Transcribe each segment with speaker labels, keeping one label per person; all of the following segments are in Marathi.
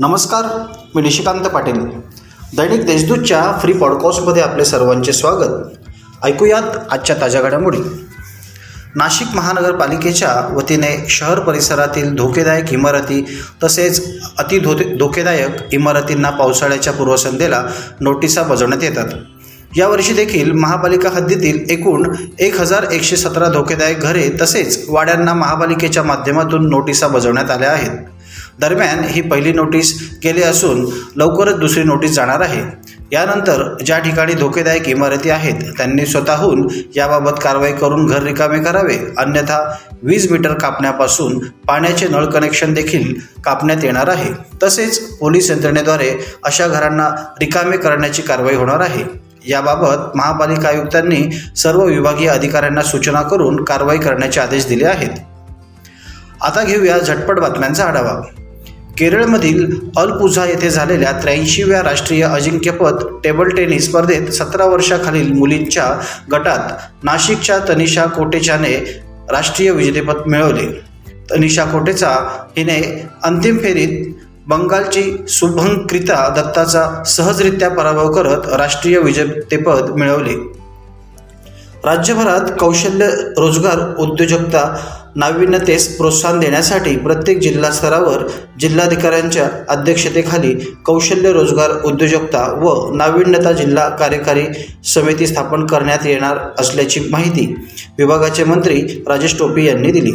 Speaker 1: नमस्कार मी निशिकांत पाटील. दैनिक देशदूतच्या फ्री पॉडकास्टमध्ये आपले सर्वांचे स्वागत. ऐकूयात आजच्या ताज्या घडामोडी. नाशिक महानगरपालिकेच्या वतीने शहर परिसरातील धोकेदायक इमारती तसेच अतिधो धोकेदायक इमारतींना पावसाळ्याच्या पूर्वसंध्येला नोटिसा बजावण्यात येतात. यावर्षी देखील महापालिका हद्दीतील एकूण एक हजार एकशे सतरा धोकेदायक घरे तसेच वाड्यांना महापालिकेच्या माध्यमातून नोटिसा बजावण्यात आल्या आहेत. दरम्यान ही पहिली नोटीस गेली असून लवकरच दुसरी नोटीस जाणार आहे. यानंतर ज्या ठिकाणी धोकेदायक इमारती आहेत त्यांनी स्वतःहून याबाबत कारवाई करून घर रिकामे करावे अन्यथा वीज मीटर कापण्यापासून पाण्याचे नळ कनेक्शन देखील कापण्यात येणार आहे. तसेच पोलीस यंत्रणेद्वारे अशा घरांना रिकामे करण्याची कारवाई होणार आहे. याबाबत महापालिका आयुक्तांनी सर्व विभागीय अधिकाऱ्यांना सूचना करून कारवाई करण्याचे आदेश दिले आहेत. आता घेऊया झटपट बातम्यांचा आढावा. केरळमधील अलपुझा येथे झालेल्या त्र्याऐंशीव्या राष्ट्रीय अजिंक्यपद टेबल टेनिस स्पर्धेत सतरा वर्षाखालील मुलींच्या गटात नाशिकच्या तनिषा कोटेचाने राष्ट्रीय विजेतेपद मिळवले. तनिषा कोटेचा हिने अंतिम फेरीत बंगालची शुभंक्रिता दत्ताचा सहजरित्या पराभव करत राष्ट्रीय विजेतेपद मिळवले. राज्यभरात कौशल्य रोजगार उद्योजकता नाविन्यतेस प्रोत्साहन देण्यासाठी प्रत्येक जिल्हा स्तरावर जिल्हाधिकाऱ्यांच्या अध्यक्षतेखाली कौशल्य रोजगार उद्योजकता व नाविन्यता जिल्हा कार्यकारी समिती स्थापन करण्यात येणार असल्याची माहिती विभागाचे मंत्री राजेश टोपे यांनी दिली.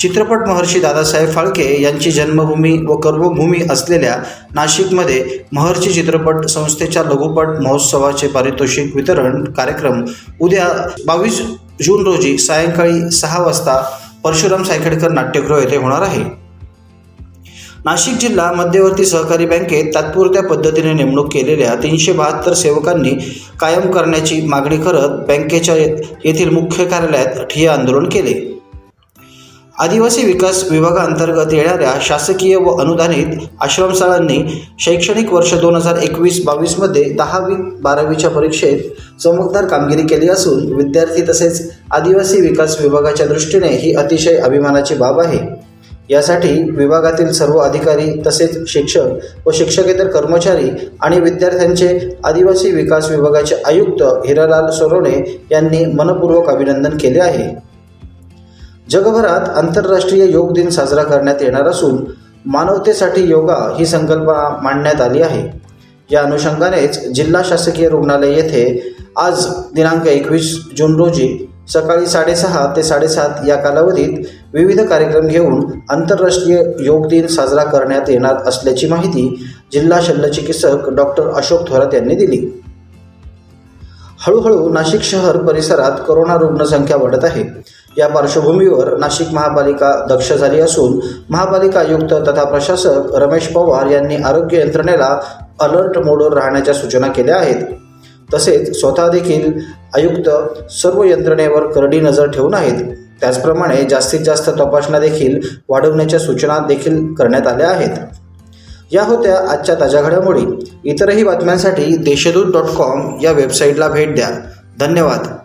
Speaker 1: चित्रपट महर्षी दादासाहेब फाळके यांची जन्मभूमी व कर्मभूमी असलेल्या नाशिकमध्ये महर्षी चित्रपट संस्थेच्या लघुपट महोत्सवाचे पारितोषिक वितरण कार्यक्रम उद्या बावीस जून रोजी सायंकाळी सहा वाजता परशुराम सायखेडकर नाट्यगृह येथे होणार आहे. नाशिक जिल्हा मध्यवर्ती सहकारी बँकेत तात्पुरत्या पद्धतीने नेमणूक केलेल्या तीनशे बहात्तर सेवकांनी कायम करण्याची मागणी करत बँकेच्या येथील मुख्य कार्यालयात ठिय्या आंदोलन केले. आदिवासी विकास विभागाअंतर्गत येणाऱ्या शासकीय व अनुदानित आश्रमशाळांनी शैक्षणिक वर्ष दोन हजार एकवीस बावीसमध्ये दहावी बारावीच्या परीक्षेत चमकदार कामगिरी केली असून विद्यार्थी तसेच आदिवासी विकास विभागाच्या दृष्टीने ही अतिशय अभिमानाची बाब आहे. यासाठी विभागातील सर्व अधिकारी तसेच शिक्षक व शिक्षकेतर कर्मचारी आणि विद्यार्थ्यांचे आदिवासी विकास विभागाचे आयुक्त हिरालाल सोरोणे यांनी मनपूर्वक अभिनंदन केले आहे. जगभरात आंतरराष्ट्रीय योग दिन साजरा करण्यात येणार असून मानवतेसाठी योगा ही संकल्पना मांडण्यात आली आहे. या अनुषंगानेच जिल्हा शासकीय रुग्णालय येथे आज दिनांक एकवीस जून रोजी सकाळी साडेसहा ते साडेसात या कालावधीत विविध कार्यक्रम घेऊन आंतरराष्ट्रीय योग दिन साजरा करण्यात येणार असल्याची माहिती जिल्हा शल्यचिकित्सक डॉक्टर अशोक थोरात यांनी दिली. हळूहळू नाशिक शहर परिसरात कोरोना रुग्णसंख्या वाढत आहे. या पार्श्वभूमीवर नाशिक महापालिका दक्ष झाली असून महापालिका आयुक्त तथा प्रशासक रमेश पवार यांनी आरोग्य यंत्रणेला अलर्ट मोडवर राहण्याच्या सूचना केल्या आहेत. तसेच स्वतः देखील आयुक्त सर्व यंत्रणेवर करडी नजर ठेवून आहेत. त्याचप्रमाणे जास्तीत जास्त तपासण्या देखील वाढवण्याच्या सूचना देखील करण्यात आल्या आहेत. या होत्या आजच्या ताज्या घडामोडी. इतरही बातम्यांसाठी देशदूत डॉट कॉम या वेबसाईटला भेट द्या. धन्यवाद.